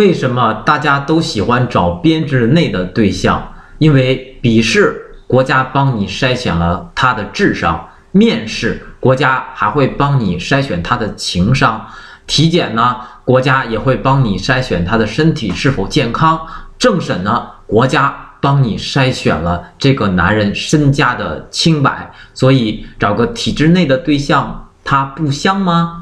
为什么大家都喜欢找编制内的对象？因为笔试国家帮你筛选了他的智商面试国家还会帮你筛选他的情商体检呢国家也会帮你筛选他的身体是否健康政审呢国家帮你筛选了这个男人身家的清白所以找个体制内的对象他不香吗？